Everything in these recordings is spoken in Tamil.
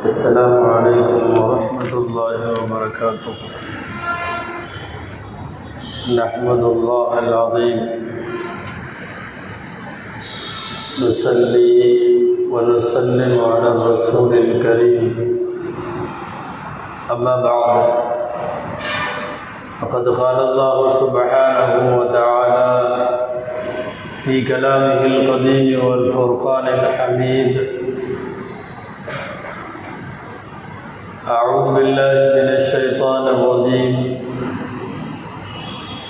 السلام عليكم ورحمة الله وبركاته. نحمد الله العظيم. نصلي ونسلم على الرسول الكريم. أما بعد فقد قال الله سبحانه وتعالى في كلامه القديم والفرقان الحميد أعوذ بالله من الشيطان الرجيم.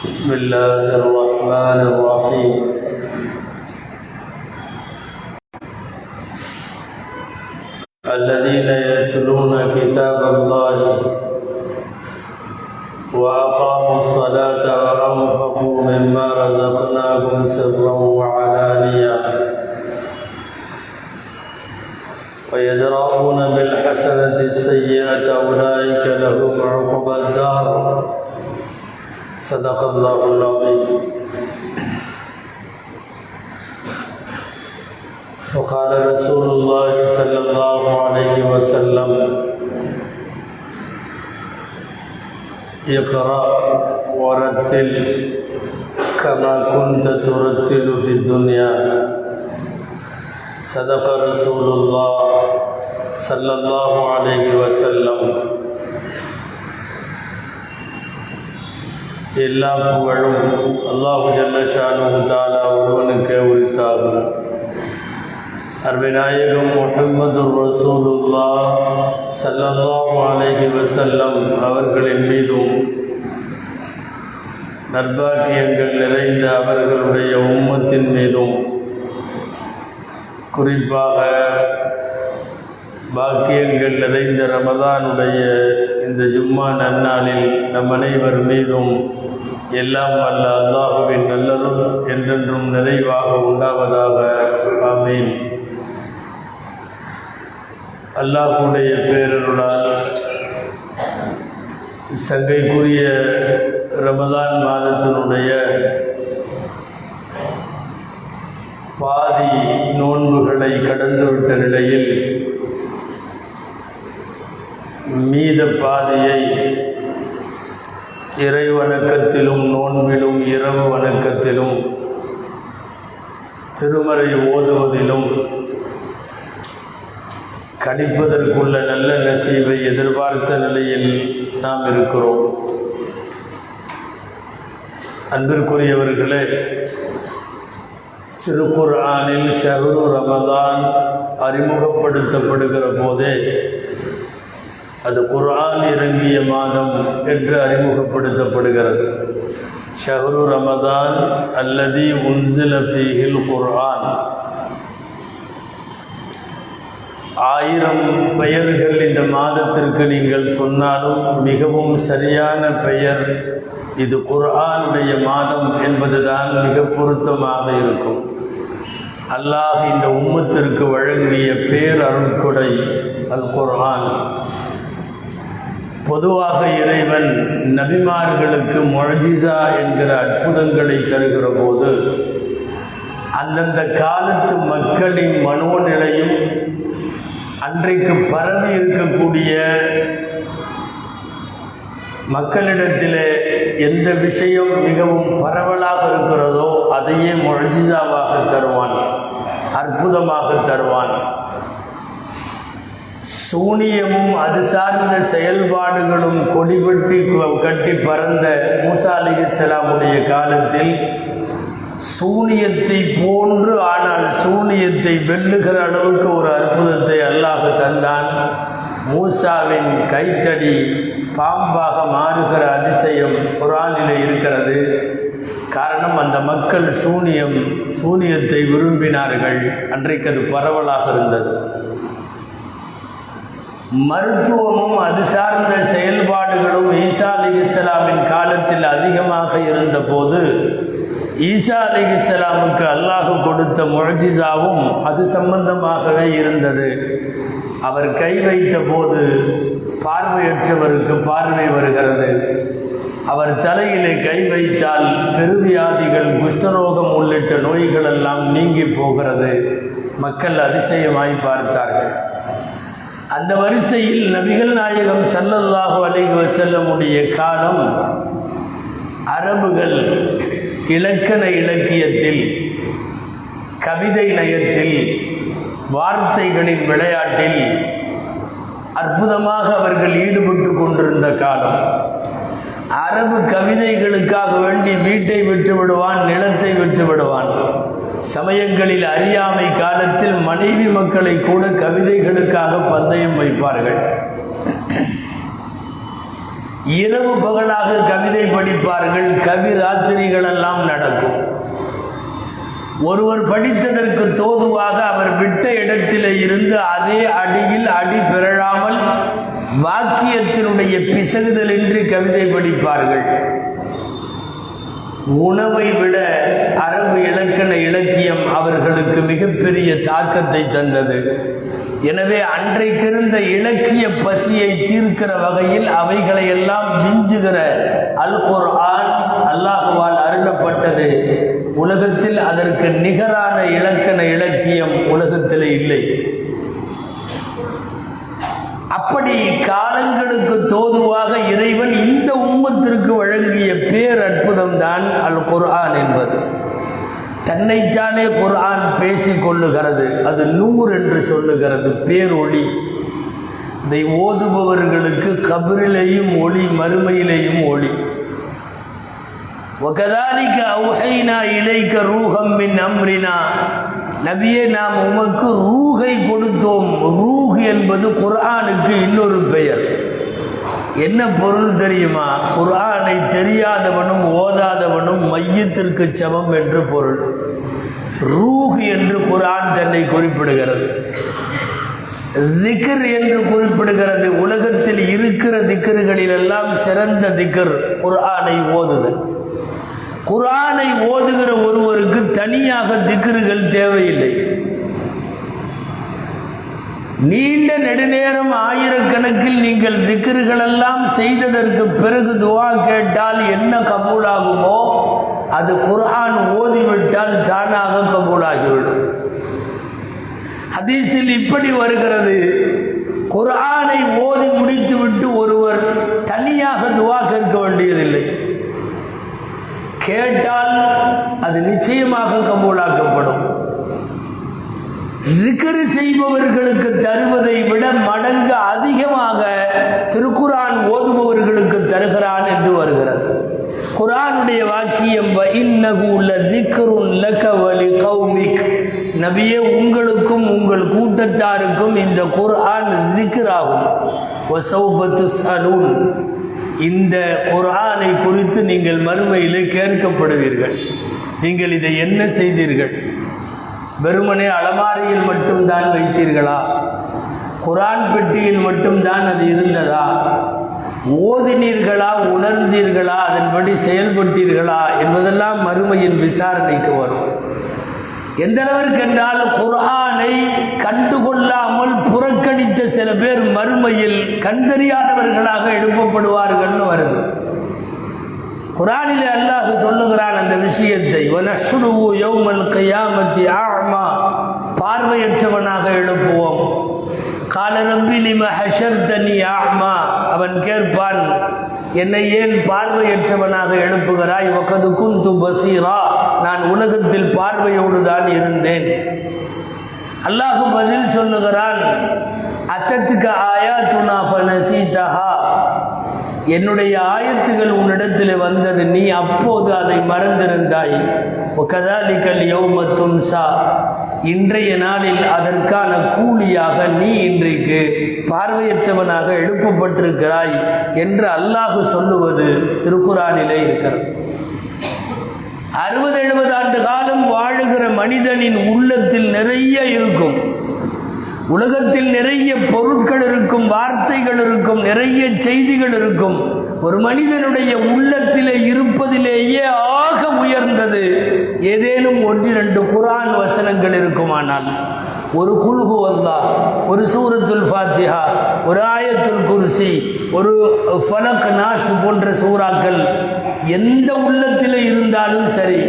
بسم الله الرحمن الرحيم. الذين يتلون كتاب الله وأقاموا الصلاة وأنفقوا صدق اللہ العظیم وقال رسول اللہ صلی اللہ علیہ وسلم اقرا ورتل كما كنت ترتل في الدنيا صدق رسول اللہ صلی اللہ علیہ وسلم எல்லா புகழும் அல்லாஹு ஜல்லஷானு தாலா ஒருவனுக்கே உரித்தாகும். அருவிநாயகம் முகமது ரசூலுல்லா சல்லல்லாஹு அலைஹி வசல்லம் அவர்களின் மீதும் நற்பாக்கியங்கள் நிறைந்த அவர்களுடைய உம்மத்தின் மீதும் குறிப்பாக பாக்கியங்கள் நிறைந்த ரமதானுடைய இந்த ஜும்மா நன்னாளில் நம் அனைவர் மீதும் எல்லாம் வல்ல அல்லாஹுவின் நல்லதும் என்றென்றும் நிறைவாக உண்டாவதாக. ஆமீன். அல்லாஹுடைய பேரருளால் சங்கைக்குரிய ரமதான் மாதத்தினுடைய பாதி நோன்புகளை கடந்துவிட்ட நிலையில் மீத பாதையை இறை வணக்கத்திலும் நோன்பிலும் இரவு வணக்கத்திலும் திருமறை ஓதுவதிலும் கணிப்பதற்குள்ள நல்ல நசீவை எதிர்பார்த்த நிலையில் நாம் இருக்கிறோம். அன்பிற்குரியவர்களே திருக்குர்ஆனில் ஷஹரு ரமதான் அறிமுகப்படுத்தப்படுகிற போதே அது குர்ஆன் இறங்கிய மாதம் என்று அறிமுகப்படுத்தப்படுகிறது. ஷஹரு ரமதான் அல்லதி உன்சிலஃபீஹில் குர்ஆன். ஆயிரம் பெயர்கள் இந்த மாதத்திற்கு நீங்கள் சொன்னாலும் மிகவும் சரியான பெயர் இது குர்ஆனுடைய மாதம் என்பதுதான் மிக பொருத்தமாக இருக்கும். அல்லாஹ் இந்த உம்மத்திற்கு வழங்கிய பேர் அருட்கொடை அல் குர்ஆன். பொதுவாக இறைவன் நபிமார்களுக்கு மொழஜிசா என்கிற அற்புதங்களை தருகிற போது அந்தந்த காலத்து மக்களின் மனோநிலையும் அன்றைக்கு பரவி இருக்கக்கூடிய மக்களிடத்திலே எந்த விஷயம் மிகவும் பரவலாக இருக்கிறதோ அதையே மொழஜிசாவாக தருவான் அற்புதமாக தருவான். சூனியமும் அது சார்ந்த செயல்பாடுகளும் கொடிபட்டி கட்டி பறந்த மூசா அலிகலாமுடைய காலத்தில் சூனியத்தை போன்று ஆனால் சூனியத்தை வெல்லுகிற அளவுக்கு ஒரு அற்புதத்தை அல்லாஹ் தந்தான். மூசாவின் கைத்தடி பாம்பாக மாறுகிற அதிசயம் குரானில் இருக்கிறது. காரணம் அந்த மக்கள் சூனியம் சூனியத்தை விரும்பினார்கள். அன்றைக்கு அது பரவலாக இருந்தது. மருத்துவமும் அது சார்ந்த செயல்பாடுகளும் ஈசா அலி இஸ்லாமின் காலத்தில் அதிகமாக இருந்தபோது ஈசா அலி இஸ்லாமுக்கு அல்லாஹு கொடுத்த முழஜிசாவும் அது சம்பந்தமாகவே இருந்தது. அவர் கை வைத்த போது பார்வையற்றவருக்கு பார்வை வருகிறது. அவர் தலையிலே கை வைத்தால் பெருவியாதிகள் குஷ்டரோகம் உள்ளிட்ட நோய்கள் எல்லாம் நீங்கி போகிறது. மக்கள் அதிசயமாய் பார்த்தார்கள். அந்த வரிசையில் நபிகள் நாயகம் சல்லல்லாஹு அலைவ செல்லமுடைய காலம் அரபுகள் இலக்கண இலக்கியத்தில் கவிதை நயத்தில் வார்த்தைகளின் விளையாட்டில் அற்புதமாக அவர்கள் ஈடுபட்டு கொண்டிருந்த காலம். அரபு கவிதைகளுக்காக வேண்டி வீட்டை விட்டு விடுவான் நிலத்தை விட்டு விடுவான். சமயங்களில் அறியாமை காலத்தில் மனைவி மக்களை கூட கவிதைகளுக்காக பந்தயம் வைப்பார்கள். இரவு பகலாக கவிதை படிப்பார்கள். கவி ராத்திரிகளெல்லாம் நடக்கும். ஒருவர் படித்ததற்கு தோதுவாக அவர் விட்ட இடத்திலே இருந்து அதே அடியில் அடி பெறலாமல் வாக்கியத்தினுடைய பிசகுதலின்றி கவிதை படிப்பார்கள். உணவை விட அரபு இலக்கண இலக்கியம் அவர்களுக்கு மிகப்பெரிய தாக்கத்தை தந்தது. எனவே அன்றைக்கிருந்த இலக்கிய பசியை தீர்க்கிற வகையில் அவைகளை எல்லாம் விஞ்சுகிற அல் குர்ஆன் அல்லாஹுவால் அருளப்பட்டது. உலகத்தில் அதற்கு நிகரான இலக்கண இலக்கியம் உலகத்தில் இல்லை. அப்படி காலங்களுக்கு தோதுவாக இறைவன் இந்த உம்மத்திற்கு வழங்கிய பேர் அற்புதம் தான் அல் குர்ஆன் என்பது தன்னைத்தானே குர்ஆன் பேசிக் கொள்ளுகிறது அது நூர் என்று சொல்லுகிறது பேரொளி இதை ஓதுபவர்களுக்கு கபரிலேயும் ஒளி மறுமையிலேயும் ஒளி وكذلك أوحينا إليك روحا من أمرنا நபியே நாம் உமக்கு ரூகை கொடுத்தோம். ரூஹ் என்பது குர்ஆனுக்கு இன்னொரு பெயர். என்ன பொருள் தெரியுமா? குர்ஆனை தெரியாதவனும் ஓதாதவனும் மையத்திற்கு சமம் என்று பொருள். ரூஹ் என்று குர்ஆன் தன்னை குறிப்பிடுகிறது. திக்ர் என்று குறிப்பிடுகிறது. உலகத்தில் இருக்கிற திக்கர்களிலெல்லாம் சிறந்த திக்கர் குர்ஆனை ஓதுதல். குரானை ஓதுகிற ஒருவருக்கு தனியாக திக்ருகள் தேவையில்லை. நீண்ட நெடுநேரம் ஆயிரக்கணக்கில் நீங்கள் திக்ருகளெல்லாம் செய்ததற்கு பிறகு துவா கேட்டால் என்ன கபூலாகுமோ அது குர்ஆன் ஓதிவிட்டால் தானாக கபூலாகிவிடும். ஹதீஸில் இப்படி வருகிறது. குர்ஆனை ஓதி முடித்துவிட்டு ஒருவர் தனியாக துவா கேட்க வேண்டியதில்லை. கேட்டால் அது நிச்சயமாக கபூலாக்கப்படும். திக்ரு செய்பவர்களுக்கு தருவதை விட மடங்கு அதிகமாக திருக்குரான் ஓதுபவர்களுக்கு தருகிறான் என்று வருகிறது. குரானுடைய வாக்கியம் கௌமிக். நபியே உங்களுக்கும் உங்கள் கூட்டத்தாருக்கும் இந்த குர்ஆன் திக்ராகும் இந்த குரானை குறித்து நீங்கள் மறுமையில் கேட்கப்படுவீர்கள். நீங்கள் இதை என்ன செய்தீர்கள்? வெறுமனே அலமாரியில் மட்டும்தான் வைத்தீர்களா? குரான் பெட்டியில் மட்டும்தான் அது இருந்ததா? ஓதினீர்களா? உணர்ந்தீர்களா? அதன்படி செயல்பட்டீர்களா? என்பதெல்லாம் மறுமையின் விசாரணைக்கு வரும். எந்த அளவிற்கு என்றால் குரானை கண்டுகொள்ளாமல் புறக்கணித்த சில பேர் மறுமையில் கண்டறியாதவர்களாக எழுப்பப்படுவார்கள்னு வருது. குரானிலே அல்லாஹ் சொல்லுகிறான் அந்த விஷயத்தை வனஷுருவு யௌமல் கயாமத்தி ஆமா பார்வையற்றவனாக எழுப்புவோம். கால ரப்பி லிம ஆமா அவன் கேட்பான் என்னை ஏன் பார்வையற்றவனாக எழுப்புகிறாய்? வகது குந்து பசீரா. நான் உலகத்தில் பார்வையோடு தான் இருந்தேன். அல்லாஹு பதில் சொல்லுகிறான் அத்தத்துக்கு ஆயா துனா ஃபனசீதஹா. என்னுடைய ஆயத்துகள் உன்னிடத்தில் வந்தது நீ அப்போது அதை மறந்திருந்தாய். கதாலிக்கல் யௌம சா இன்றைய நாளில் அதற்கான கூலியாக நீ இன்றைக்கு பார்வையற்றவனாக எழுப்பப்பட்டிருக்கிறாய் என்று அல்லாஹு சொல்லுவது திருக்குறானிலே இருக்கிறது. அறுபது எழுபது ஆண்டு காலம் வாழுகிற மனிதனின் உள்ளத்தில் நிறைய இருக்கும். உலகத்தில் நிறைய பொருட்கள் இருக்கும் வார்த்தைகள் இருக்கும் நிறைய செய்திகள் இருக்கும். ஒரு மனிதனுடைய உள்ளத்திலே இருப்பதிலேயே ஆக உயர்ந்தது ஏதேனும் ஒன்றிரண்டு குரான் வசனங்கள் இருக்குமானால் ஒரு குல்ஹு அல்லா ஒரு சூரத்துல் ஃபாத்திஹா ஒரு ஆயத்துல் குருசி ஒரு ஃபலக் நாஸ் போன்ற சூறாக்கள் எந்த உள்ளத்தில் இருந்தாலும் சரி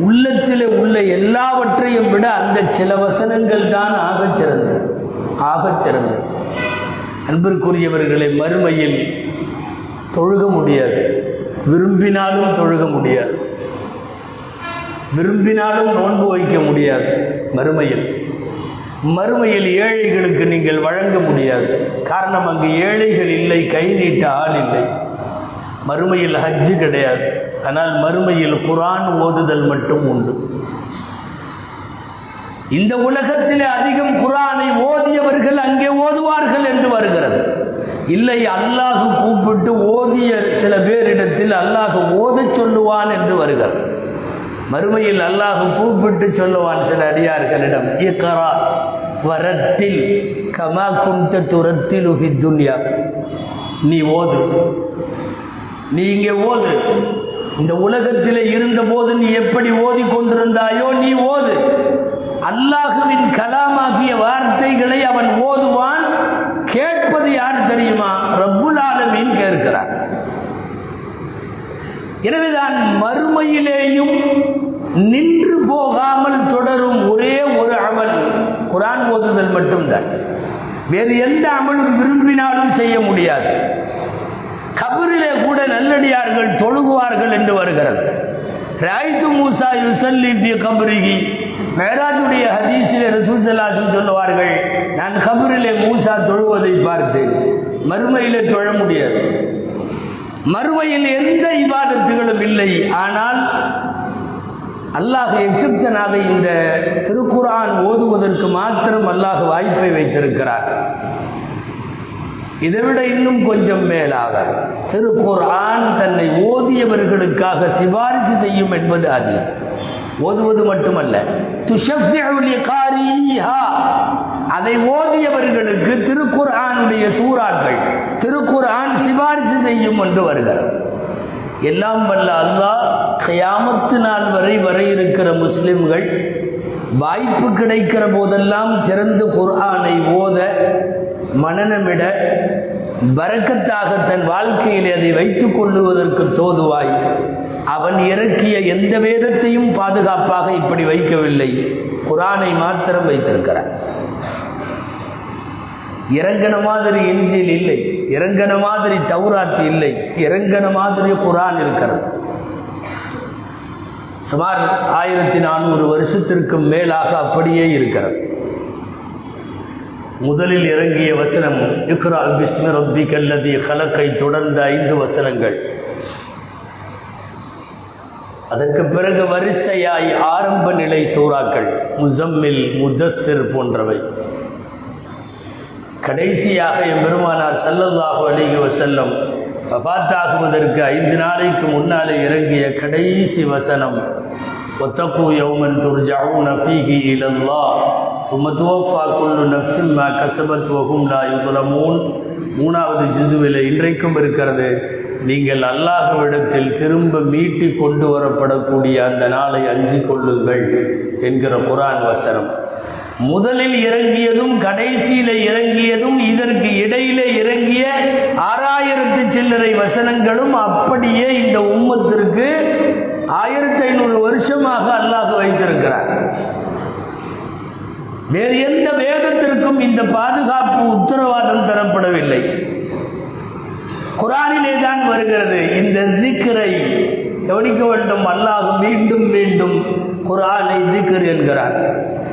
உள்ளத்தில் உள்ள எல்லாவற்றையும் விட அந்த சில வசனங்கள் தான் ஆகச் சிறந்தது. ஆகச் சிறந்தது. அன்பிற்குரியவர்களை மறுமையில் தொழுக முடியாது. விரும்பினாலும் தொழுக முடியாது. விரும்பினாலும் நோன்பு வைக்க முடியாது. மறுமையில். மறுமையில் ஏழைகளுக்கு நீங்கள் வழங்க முடியாது. காரணம் அங்கு ஏழைகள் இல்லை கை நீட்ட ஆள் இல்லை. மறுமையில் ஹஜ்ஜு கிடையாது. ஆனால் மறுமையில் குரான் ஓதுதல் மட்டும் உண்டு. இந்த உலகத்தில் அதிகம் குரானை ஓதியவர்கள் அங்கே ஓதுவார்கள் என்று வருகிறது. இல்லை அல்லாஹ் கூப்பிட்டு ஓதிய சில பேரிடத்தில் அல்லாஹ் ஓதச் சொல்லுவான் என்று வருகிறது. மறுமையில் அல்லாஹ் கூப்பிட்டு சொல்லுவான் சில அடியார்களிடம் இயக்கரா வரத்தில் கமா குந்த துரத்தில் துன்யா. நீ ஓது. நீ இங்கே ஓது. இந்த உலகத்தில் இருந்தபோது நீ எப்படி ஓதி கொண்டிருந்தாயோ நீ ஓது. அல்லாஹுவின் கலாமாகிய வார்த்தைகளை அவன் ஓதுவான். கேட்பது யார் தெரியுமா? ரப்புல் ஆலமீன் கேட்கிறான் எனவேதான் மறுமையிலேயும் நின்று போகாமல் தொடரும் ஒரே ஒரு அமல். குரான் ஓதுதல் மட்டும்தான். வேறு எந்த அமலும் விரும்பினாலும் செய்ய முடியாது. கபரிலே கூட நல்லடியார்கள் தொழுகுவார்கள் என்று வருகிறது. ராய்து மூசா யுசல்லி ஃபி கபரிகி மேராஜுடைய ஹதீஸிலே ரசூல் சல்லாசம் சொல்லுவார்கள் நான் கபரிலே மூசா தொழுவதை பார்த்தேன். மறுமையிலே தொழ முடியாது. மறுமையில் எந்த இபாதத்துகளும் இல்லை. ஆனால் அல்லாஹ் எக்ஸப்ஷனாக இந்த திருக்குரான் ஓதுவதற்கு மாத்திரம் அல்லாஹ் வாய்ப்பை வைத்திருக்கிறார். இதைவிட இன்னும் கொஞ்சம் மேலாக திருக்குர்ஆன் தன்னை ஓதியவர்களுக்காக சிபாரிசு செய்யும் என்பது ஹதீஸ். ஓதுவது மட்டுமல்ல அதை ஓதியவர்களுக்கு திருக்குர்ஆனுடைய சூறாக்கள் திருக்குர்ஆன் சிபாரிசு செய்யும் என்று வருகிறது. எல்லாம் வல்ல அல்லாஹ் கயாமத்து நாள் வரை வர இருக்கிற முஸ்லிம்கள் வாய்ப்பு கிடைக்கிற போதெல்லாம் திறந்து குர்ஆனை ஓத மனநமிட பரக்கத்தாக தன் வாழ்க்கையில் அதை வைத்துக் கொள்ளுவதற்கு தோதுவாய். அவன் இறக்கிய எந்த வேதத்தையும் பாதுகாப்பாக இப்படி வைக்கவில்லை. குரானை மாத்திரம் வைத்திருக்கிறான். இறங்கின மாதிரி இன்ஜில் இல்லை. இறங்கன மாதிரி தௌராத்து இல்லை. இறங்கன மாதிரி குரான் இருக்கிறது. சுமார் ஆயிரத்தி நானூறு வருஷத்திற்கு மேலாக அப்படியே இருக்கிறது. முதலில் இறங்கிய வசனம் இக்ரா பிஸ்மி ரப்பி கல்லதி கலக்கை தொடர்ந்த ஐந்து வசனங்கள். அதற்கு பிறகு வரிசையாய் ஆரம்ப நிலை சூறாக்கள் முசம்மில் முதஸ்ஸிர் போன்றவை. கடைசியாக என் பெருமானார் செல்லல்லாஹு அலிக செல்லம் வஃத்தாகுவதற்கு ஐந்து நாளைக்கு முன்னாலே இறங்கிய கடைசி வசனம் ஒத்தப்பு யௌமன் துர்ஜாவும் நஃபீஹி இலல்லா சுமத்வோஃபா குல்லு நஃப்சில் மா கசபத் வகும் லா யுகுலமூன். மூணாவது ஜிசுவில் இன்றைக்கும் இருக்கிறது நீங்கள் அல்லாஹ்விடத்தில் திரும்ப மீட்டி கொண்டு வரப்படக்கூடிய அந்த நாளை அஞ்சு கொள்ளுங்கள் என்கிற குரான் வசனம். முதலில் இறங்கியதும் கடைசியில இறங்கியதும் இதற்கு இடையிலே இறங்கிய ஆறாயிரத்து சில்லறை வசனங்களும் அப்படியே இந்த உம்மத்திற்கு ஆயிரத்தி ஐநூறு வருஷமாக அல்லாஹ் வைத்திருக்கிறார். வேறு எந்த வேதத்திற்கும் இந்த பாதுகாப்பு உத்தரவாதம் தரப்படவில்லை. குரானிலே தான் வருகிறது இந்த திக்கரை கவனிக்க வேண்டும் அல்லாஹ் மீண்டும் மீண்டும் குரானை திக்கர் என்கிறார்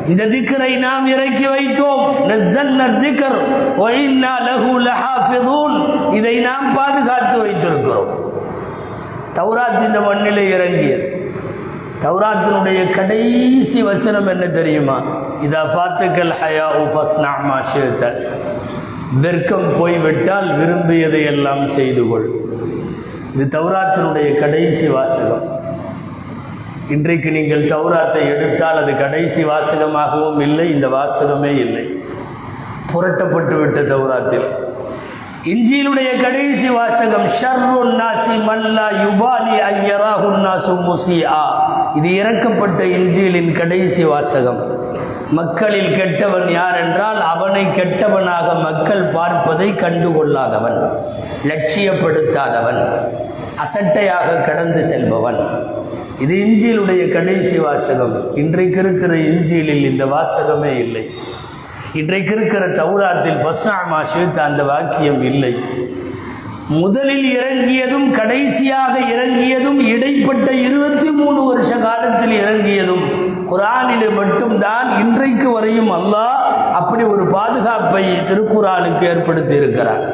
இந்த திக்கரை நாம் இறக்கி வைத்தோம். திக்கர். இதை நாம் பாதுகாத்து வைத்திருக்கிறோம். தௌராத் இந்த மண்ணிலே இறங்கியது. தௌராத்தினுடைய கடைசி வசனம் என்ன தெரியுமா? இதா ஃபாத்துக்கல் ஹயா உஃபஸ்னா மாஷித்த வெர்க்கம் போய்விட்டால் விரும்பியதை எல்லாம் செய்து கொள். இது தௌராத்தினுடைய கடைசி வாசகம். இன்றைக்கு நீங்கள் தௌராத்தை எடுத்தால் அது கடைசி வாசகமாகவும் இல்லை இந்த வாசகமே இல்லை. புரட்டப்பட்டு விட்ட தௌராத்தில். இஞ்சியிலுடைய கடைசி வாசகம் ஷர்ருன் நாசி மல்லா யுபாலி ஐயராஹுன் நாசு ஆ இது இறக்கப்பட்ட இஞ்சியலின் கடைசி வாசகம். மக்களில் கெட்டவன் யார் என்றால் அவனை கெட்டவனாக மக்கள் பார்ப்பதை கண்டுகொள்ளாதவன் லட்சியப்படுத்தாதவன் அசட்டையாக கடந்து செல்பவன். இது இஞ்சியிலுடைய கடைசி வாசகம். இன்றைக்கு இருக்கிற இஞ்சியிலில் இந்த வாசகமே இல்லை. இன்றைக்கு இருக்கிற தௌராத்தில் பஸ்னாமா சேர்த்த அந்த வாக்கியம் இல்லை. முதலில் இறங்கியதும் கடைசியாக இறங்கியதும் இடைப்பட்ட இருபத்தி மூணு வருஷ காலத்தில் இறங்கியதும் குரானிலே மட்டும்தான் இன்றைக்கு வரையும் அல்லாஹ் அப்படி ஒரு பாதுகாப்பை திருக்குறானுக்கு ஏற்படுத்தி இருக்கிறார்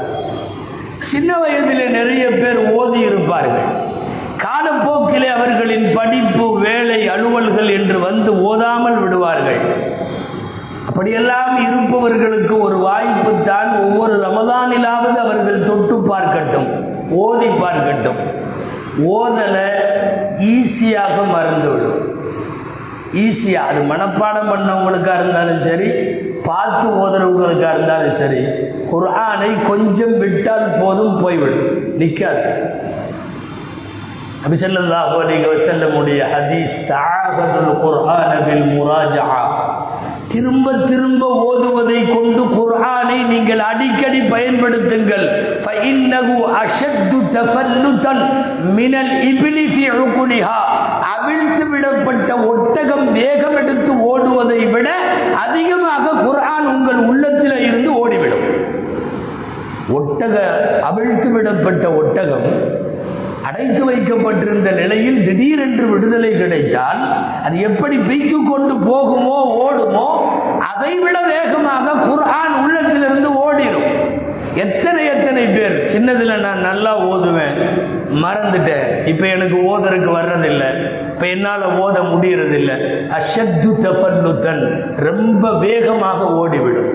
சின்ன வயதில் நிறைய பேர் ஓதி இருப்பார்கள். காலப்போக்கிலே அவர்களின் படிப்பு வேலை அலுவல்கள் என்று வந்து ஓதாமல் விடுவார்கள். அப்படியெல்லாம் இருப்பவர்களுக்கு ஒரு வாய்ப்பு தான் ஒவ்வொரு ரமதானிலாவது அவர்கள் தொட்டு பார்க்கட்டும் ஓதி பார்க்கட்டும். ஓதலை ஈஸியாக மறந்துவிடும். ஈஸியாக அது மனப்பாடம் பண்ணவங்களுக்காக இருந்தாலும் சரி பார்த்து ஓதுறவங்களுக்காக இருந்தாலும் சரி குர்ஆனை கொஞ்சம் விட்டால் போதும் போய்விடும் நிற்காது நபி ஸல்லல்லாஹு அலைஹி வஸல்லமுடைய ஹதீஸ் தாகதுல் குர்ஆன பில் முராஜா திரும்ப திரும்ப ஓதுவதை கொண்டு குர்ஆனை நீங்கள் அடிக்கடி பயன்படுத்துங்கள். ஃபஇன்னஹு அஷத்து தஃபல்லுதன் மினல் இபிலி ஃபி உகுலிஹா. அவிழ்த்து விடப்பட்ட ஒட்டகம் வேகம் எடுத்து ஓடுவதை விட அதிகமாக குர்ஆன் உங்கள் உள்ளத்தில் இருந்து ஓடிவிடும். ஒட்டக அவிழ்த்து விடப்பட்ட ஒட்டகம் அடைத்து வைக்கப்பட்டிருந்த நிலையில் திடீரென்று விடுதலை கிடைத்தால் அது எப்படி பெய்த்து கொண்டு போகுமோ ஓடுமோ அதைவிட வேகமாக குர்ஆன் உள்ளத்திலிருந்து ஓடிடும். எத்தனை எத்தனை பேர் சின்னதில் நான் நல்லா ஓதுவேன் மறந்துட்டேன். இப்போ எனக்கு ஓதுறதுக்கு வர்றதில்லை. இப்போ என்னால் ஓத முடியறதில்லை. அஷத்து தஃபல்லுத்தன் ரொம்ப வேகமாக ஓடிவிடும்.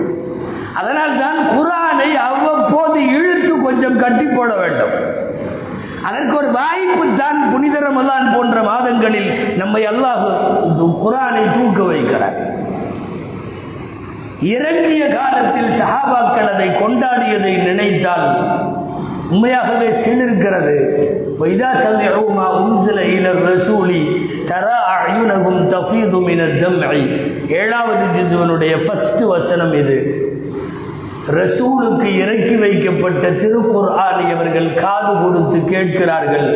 அதனால் தான் குரானை அவ்வப்போது இழுத்து கொஞ்சம் கட்டி போட வேண்டும். அதற்கு ஒரு வாய்ப்பு தான் புனித ரமலான் போன்ற மாதங்களில் நம்மை அல்லாஹ் குரானை தூக்க வைக்கிறார். இறங்கிய காலத்தில் சஹாபாக்கள் அதை கொண்டாடியதை நினைத்தால் உண்மையாகவே சிலிருக்கிறது. வைதா சமிஉமா உன்சில இலர் ரசூலி தரா அயுனகும் தஃபீது மின தம்ஐ ஏழாவது ஜிசுவனுடைய ஃபஸ்ட்டு வசனம் இது. ரசூலுக்கு இறக்கி வைக்கப்பட்ட திருக்குர்ஆனை அவர்கள் காது கொடுத்து கேட்கிறார்கள்.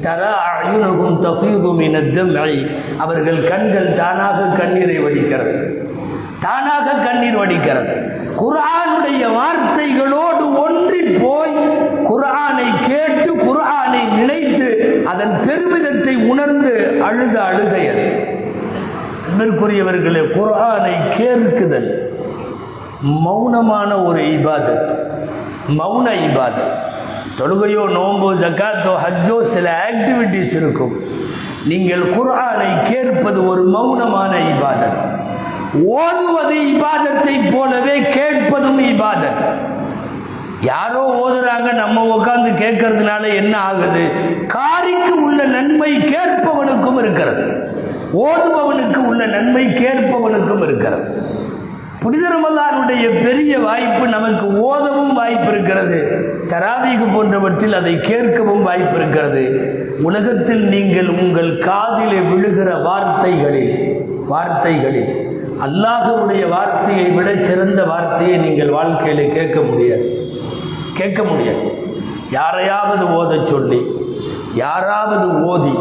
தர அயுனகும் தஃபீது மின அவர்கள் கண்கள் தானாக கண்ணீரை வடிக்கிறது. தானாக கண்ணீர் வடிக்கிறது. குர்ஆனுடைய வார்த்தைகளோடு ஒன்றி போய் குர்ஆனை கேட்டு குர்ஆனை நினைத்து அதன் பெருமிதத்தை உணர்ந்து அழுத அழுகையது. அன்பிற்குரியவர்களே குர்ஆனை கேட்குதல் மௌனமான ஒரு இபாதத். மௌன இபாதத். தொழுகையோ நோம்போ ஜக்காத்தோ ஹஜ்ஜோ சில ஆக்டிவிட்டீஸ் இருக்கும். நீங்கள் குரானை கேட்பது ஒரு மௌனமான இபாதத். ஓதுவது இபாதத்தை போலவே கேட்பதும் இபாதத். யாரோ ஓதுறாங்க நம்ம உட்காந்து கேட்கறதுனால என்ன ஆகுது? காரிக்கு உள்ள நன்மை கேட்பவனுக்கும் இருக்கிறது. ஓதுபவனுக்கு உள்ள நன்மை கேட்பவனுக்கும் இருக்கிறது. புனித ரமலானுடைய பெரிய வாய்ப்பு நமக்கு ஓதவும் வாய்ப்பு இருக்கிறது தராவீகு போன்றவற்றில் அதை கேட்கவும் வாய்ப்பு இருக்கிறது உலகத்தில் நீங்கள் உங்கள் காதிலே விழுகிற வார்த்தைகளில் வார்த்தைகளில் அல்லாஹவுடைய வார்த்தையை விட சிறந்த வார்த்தையை நீங்கள் வாழ்க்கையில் கேட்க முடியாது. கேட்க முடியாது. யாரையாவது ஓதச் சொல்லி யாராவது ஓதி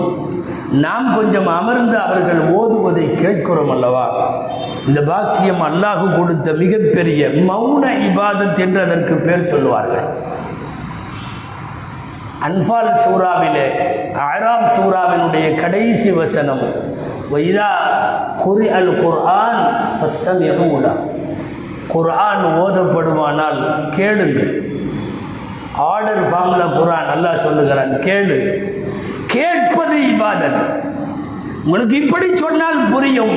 நாம் கொஞ்சம் அமர்ந்து அவர்கள் ஓதுவதை கேட்கிறோம் அல்லவா? இந்த பாக்கியம் அல்லாஹு கொடுத்த மிகப்பெரிய மௌன இபாதத் என்று அதற்கு பேர் சொல்லுவார்கள். அன்பால் சூறாவிலே அராப் சூறாவினுடைய கடைசி வசனம் வைதா குரி அல் குர்ஆன் ஃபஸ்டம் எபுலா குர்ஆன் ஓதப்படுமானால் கேளுங்கள். ஆர்டர் ஃபார்மில் குரான் நல்லா சொல்லுகிறான் கேளு. கேட்பது இபாதத். உங்களுக்கு இப்படி சொன்னால் புரியும்.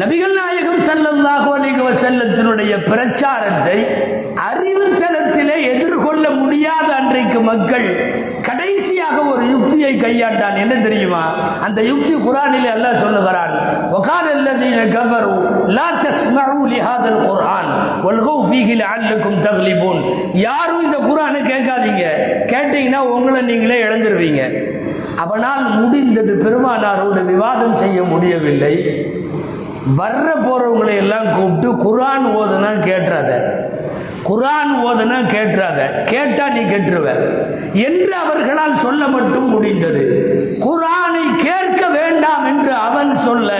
நபிகள் நாயகம் சல்லல்லாஹு அலிகவ செல்லத்தினுடைய பிரச்சாரத்தை அறிவு தளத்திலே எதிர்கொள்ள முடியாத அன்றைக்கு மக்கள் கடைசியாக ஒரு யுக்தியை கையாண்டான். என்ன தெரியுமா? அந்த யுக்தி குரானில் அல்லாஹ் சொல்லுகிறான் ஒகால் அல்லதீன கவரு லா தஸ்மஉ லிஹாதல் குர்ஆன் வல்கௌ ஃபீஹி லஅல்லக்கும் தக்லிபூன். யாரும் இந்த குர்ஆனை கேட்காதீங்க. கேட்டீங்கன்னா உங்களை நீங்களே இழந்துருவீங்க. அவனால் முடிந்தது பெருமானாரோடு விவாதம் செய்ய முடியவில்லை. வர்ற போறவங்களை எல்லாம் கூப்பிட்டு குரான் ஓதுனா கேட்டுறாத. குரான் ஓதுனா கேட்டுறாத. கேட்டா நீ கேட்டுருவ. என்று அவர்களால் சொல்ல மட்டும் முடிந்தது. குரானை கேட்க வேண்டாம் என்று அவன் சொல்ல.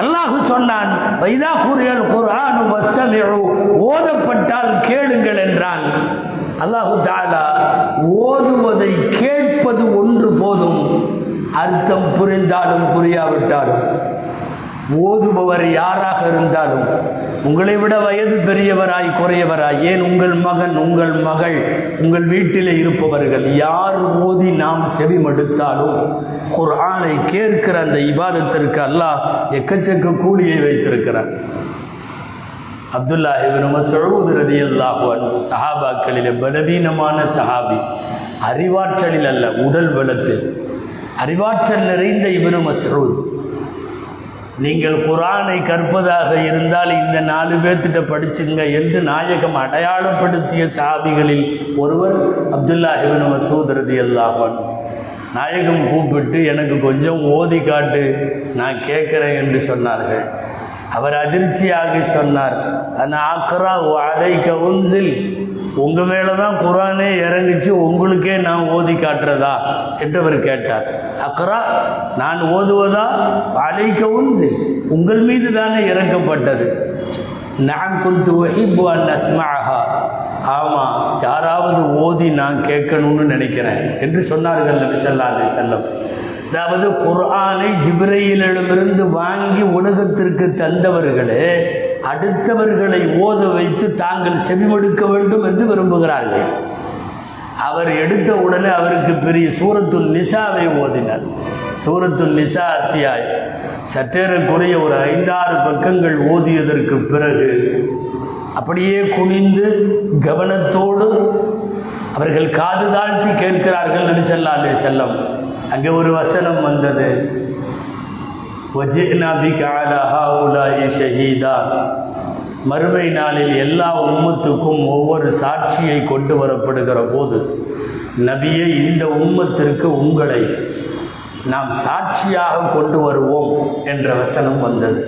அல்லாஹு சொன்னான் வைதா கூறியல் குரான் வஸ்தமிழு ஓதப்பட்டால் கேளுங்கள் என்றான். அல்லாஹு தாலா ஓதுவதை கேட்பது ஒன்று போதும். அர்த்தம் புரிந்தாலும் புரியாவிட்டாலும். ஓதுபவர் யாராக இருந்தாலும் உங்களை விட வயது பெரியவராய் குறையவராய் ஏன் உங்கள் மகன் உங்கள் மகள் உங்கள் வீட்டில் இருப்பவர்கள் யார் ஓதி நாம் செவிமடுத்தாலும் குர்ஆனை கேட்கிற அந்த இபாதத்திற்கு அல்லாஹ் எக்கச்சக்க கூலியை வைத்திருக்கிறார் அப்துல்லா மசூத் ரதியல்லாஹு அன்ஹு பலவீனமான சஹாபி. அறிவாற்றலில் அல்ல உடல் பலத்தில் அறிவாற்றல் நிறைந்த இபின் மசூத். நீங்கள் குரானை கற்பதாக இருந்தால் இந்த நாலு பேர்த்திட்ட படிச்சுங்க என்று நாயகம் அடையாளப்படுத்திய சாபிகளில் ஒருவர் அப்துல்லா இபின் மசூத் ரதி அல்லாஹன் நாயகம் கூப்பிட்டு எனக்கு கொஞ்சம் ஓதி காட்டு நான் கேட்குறேன் என்று சொன்னார்கள். அவர் அதிர்ச்சியாகி சொன்னார். அந்த ஆக்ரா அலைக்க உன்சில். உங்கள் மேலே தான் குரானே இறங்குச்சு உங்களுக்கே நான் ஓதி காட்டுறதா? என்று அவர் கேட்டார். அக்ரா நான் ஓதுவதா? அலைக்க உன்சில். உங்கள் மீது தானே இறக்கப்பட்டது. நான் குந்து ஒஹிபு அன் அஸ்மாஹா ஆமாம் யாராவது ஓதி நான் கேட்கணும்னு நினைக்கிறேன் என்று சொன்னார்கள் நபி ஸல்லல்லாஹு அலி செல்லம் அதாவது குர்ஆனை ஜிப்ரையிலிடமிருந்து வாங்கி உலகத்திற்கு தந்தவர்களே அடுத்தவர்களை ஓத வைத்து தாங்கள் செவிமடுக்க வேண்டும் என்று விரும்புகிறார்கள். அவர் எடுத்த உடனே அவருக்கு பெரிய சூரத்துல் நிசாவை ஓதினார். சூரத்துல் நிசா அத்தியாய் சற்றேறக்குறைய ஒரு ஐந்தாறு பக்கங்கள் ஓதியதற்கு பிறகு அப்படியே குனிந்து கவனத்தோடு அவர்கள் காது தாழ்த்தி கேட்கிறார்கள் நபி ஸல்லல்லாஹு அலைஹி செல்லம் அங்கே ஒரு வசனம் வந்தது. ஷஹீதா. மறுமை நாளில் எல்லா உம்மத்துக்கும் ஒவ்வொரு சாட்சியை கொண்டு வரப்படுகிற போது நபியே இந்த உம்மத்திற்கு உங்களை நாம் சாட்சியாக கொண்டு வருவோம் என்ற வசனம் வந்தது.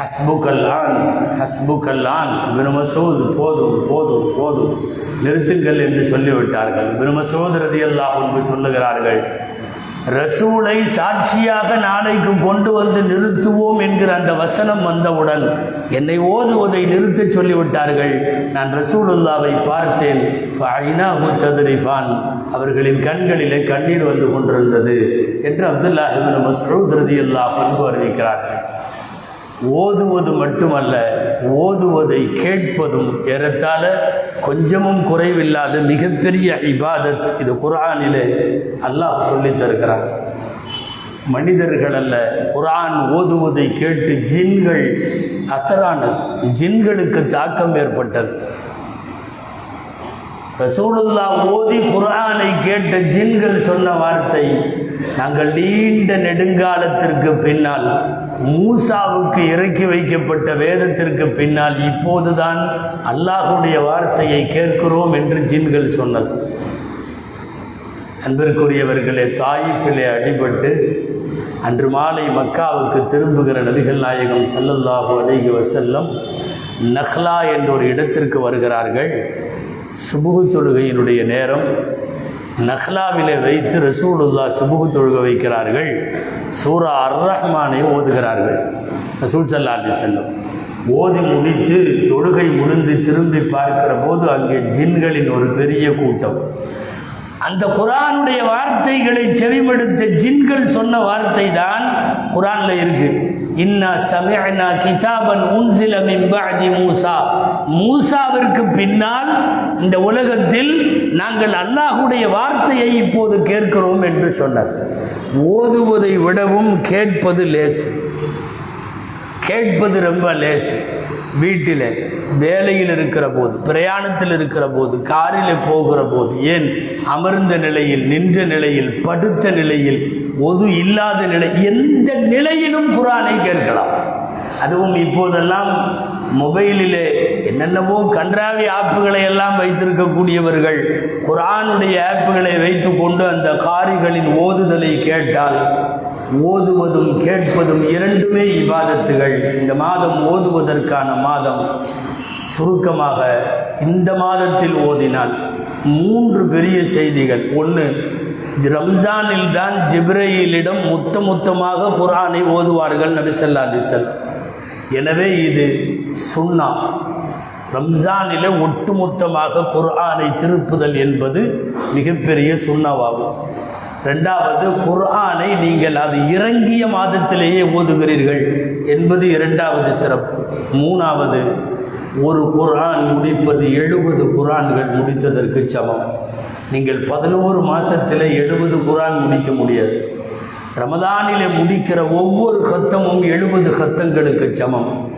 ஹஸ்புக்கல்லான் ஹஸ்புக்கல்லான் பிரமசூத் போதும் போதும் போதும் நிறுத்துங்கள் என்று சொல்லிவிட்டார்கள். பிரமசோது ரதியல்லாஹ் என்று சொல்லுகிறார்கள் ரசூலை சாட்சியாக நாளைக்கு கொண்டு வந்து நிறுத்துவோம் என்கிற அந்த வசனம் வந்தவுடன் என்னை ஓதுவதை நிறுத்த சொல்லிவிட்டார்கள். நான் ரசூலுல்லாவை பார்த்தேன். ஃபைனாஹு அவர்களின் கண்களிலே கண்ணீர் வந்து கொண்டிருந்தது என்று அப்துல்லாஹிபின் மசூத் ரதி அல்லாஹ் அறிவிக்கிறார்கள். ஓதுவது மட்டுமல்ல ஓதுவதை கேட்பதும் ஏறத்தால கொஞ்சமும் குறைவில்லாத மிகப்பெரிய இபாதத் இது குரானிலே அல்லாஹ் சொல்லி தருகிறான். மனிதர்கள் அல்ல குரான் ஓதுவதை கேட்டு ஜின்கள் அசரானது ஜின்களுக்கு தாக்கம் ஏற்பட்டது. ரசூலுல்லா ஓதி குரானை கேட்ட ஜின்கள் சொன்ன வார்த்தை நாங்கள் நீண்ட நெடுங்காலத்திற்கு பின்னால் மூசாவுக்கு இறக்கி வைக்கப்பட்ட வேதத்திற்கு பின்னால் இப்போதுதான் அல்லாஹுடைய வார்த்தையை கேட்கிறோம் என்று ஜின்கள் சொன்னது. அன்பிற்குரியவர்களே தாயிஃபிலே அடிபட்டு அன்று மாலை மக்காவுக்கு திரும்புகிற நபிகள் நாயகம் ஸல்லல்லாஹு அலைஹி வசல்லம் நஹ்லா என்ற ஒரு இடத்திற்கு வருகிறார்கள். சுபுகு தொழுகையினுடைய நேரம் நஹ்லாவிலே வைத்து ரசூலுல்லா சுபுகு தொழுக வைக்கிறார்கள். சூரா அர் ரஹ்மானை ஓதுகிறார்கள். ரசூல் சல்லா அலி செல்லம் ஓதி முடித்து தொழுகை முடிந்து திரும்பி பார்க்கிற போது அங்கே ஜின்களின் ஒரு பெரிய கூட்டம். அந்த குரானுடைய வார்த்தைகளை செவிமடுத்த ஜின்கள் சொன்ன வார்த்தை தான் குரான்ல இருக்குது இன்னா சமயனா கிதாபன் உன்சில மின் மூசா. மூசாவிற்கு பின்னால் இந்த உலகத்தில் நாங்கள் அல்லாஹுடைய வார்த்தையை இப்போது கேட்கிறோம் என்று சொன்னார். ஓதுவதை விடவும் கேட்பது லேசு. கேட்பது ரொம்ப லேசு. வீட்டில் வேலையில் இருக்கிற போது பிரயாணத்தில் இருக்கிற போது காரில் போகிற போது ஏன்? அமர்ந்த நிலையில் நின்ற நிலையில் படுத்த நிலையில் ஒது இல்லாத நிலை எந்த நிலையிலும் குரானை கேட்கலாம். அதுவும் இப்போதெல்லாம் மொபைலிலே என்னென்னவோ கன்றாவி ஆப்புகளை எல்லாம் வைத்திருக்கக்கூடியவர்கள் குரானுடைய ஆப்புகளை வைத்துக்கொண்டு அந்த காரிகளின் ஓதுதலை கேட்டால் ஓதுவதும் கேட்பதும் இரண்டுமே இபாதத்துகள். இந்த மாதம் ஓதுவதற்கான மாதம் சுருக்கமாக இந்த மாதத்தில் ஓதினால் மூன்று பெரிய செய்திகள். ஒன்று ரம்ஜானில் தான் ஜிப்ரையிலிடம் முத்த முத்தமாக குரானை ஓதுவார்கள் நபிசல்லா அலிசல் எனவே இது சுன்னா. ரம்ஜானில் ஒட்டுமொத்தமாக குர்ஆனை திருப்புதல் என்பது மிகப்பெரிய சுண்ணாவாகும் ரெண்டாவது குர்ஆனை நீங்கள் அது இறங்கிய மாதத்திலேயே ஓதுகிறீர்கள் என்பது இரண்டாவது சிறப்பு. மூணாவது ஒரு குர்ஆன் முடிப்பது எழுபது குர்ஆன்கள் முடித்ததற்கு சமம். நீங்கள் பதினோரு மாதத்தில் எழுபது குரான் முடிக்க முடியாது. ரமதானிலே முடிக்கிற ஒவ்வொரு கத்தமும் எழுபது கத்தங்களுக்கு சமம்.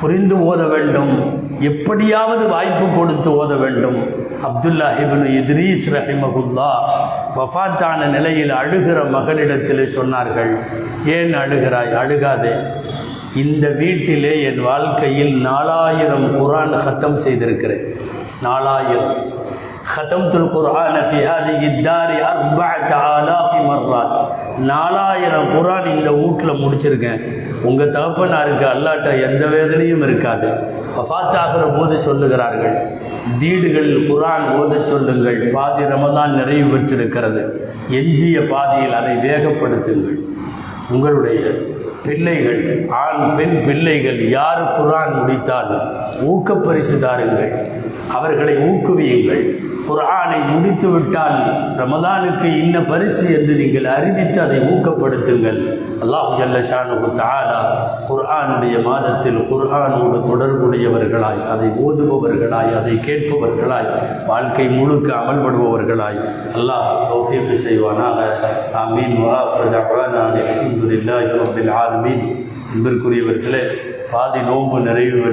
புரிந்து ஓத வேண்டும். எப்படியாவது வாய்ப்பு கொடுத்து ஓத வேண்டும். அப்துல்லா இப்னு இத்ரீஸ் ரஹிமகுல்லா வஃபாத்தான நிலையில் அழுகிற மகனிடத்தில் சொன்னார்கள் ஏன் அழுகிறாய்? அழுகாதே. இந்த வீட்டிலே என் வாழ்க்கையில் நாலாயிரம் குரான் ஹத்தம் செய்திருக்கிறேன். நாலாயிரம். ஹதம்துல் குர்ஆன ஃபி ஹாதிஹி தாரி அர்பஅத் ஆலாஃபி மர்ராத் நாலாயிரம் குரான் இந்த வீட்டில் முடிச்சிருக்கேன். உங்கள் தகப்பனாருக்கு அல்லாட்ட எந்த வேதனையும் இருக்காது. வஃத்தாகிற போது சொல்லுகிறார்கள் வீடுகள் குரான் ஓத சொல்லுங்கள் பாதி ரமதான் நிறைவு பெற்றிருக்கிறது. எஞ்சிய பாதியில் அதை வேகப்படுத்துங்கள். உங்களுடைய பிள்ளைகள் ஆண் பெண் பிள்ளைகள் யார் குரான் முடித்தாலும் ஊக்கப்பரிசு தாருங்கள். அவர்களை ஊக்குவியுங்கள். குர்ஆனை முடித்து விட்டால் ரமதானுக்கு இன்ன பரிசு என்று நீங்கள் அறிவித்து அதை ஊக்கப்படுத்துங்கள். அல்லாஹ் ஜல்ல ஷானு தாலா குர்ஆனுடைய மாதத்தில் குர்ஆனோடு தொடர்புடையவர்களாய் அதை ஓதுபவர்களாய் அதை கேட்பவர்களாய் வாழ்க்கை முழுக்க அமல்படுபவர்களாய். அல்லாஹ் கௌசியம் செய்வானாக. ஆமீன். வாஹர் தஅவானா. ஆலமீன். என்பதற்குரியவர்களே பாதி நோன்பு நிறைவு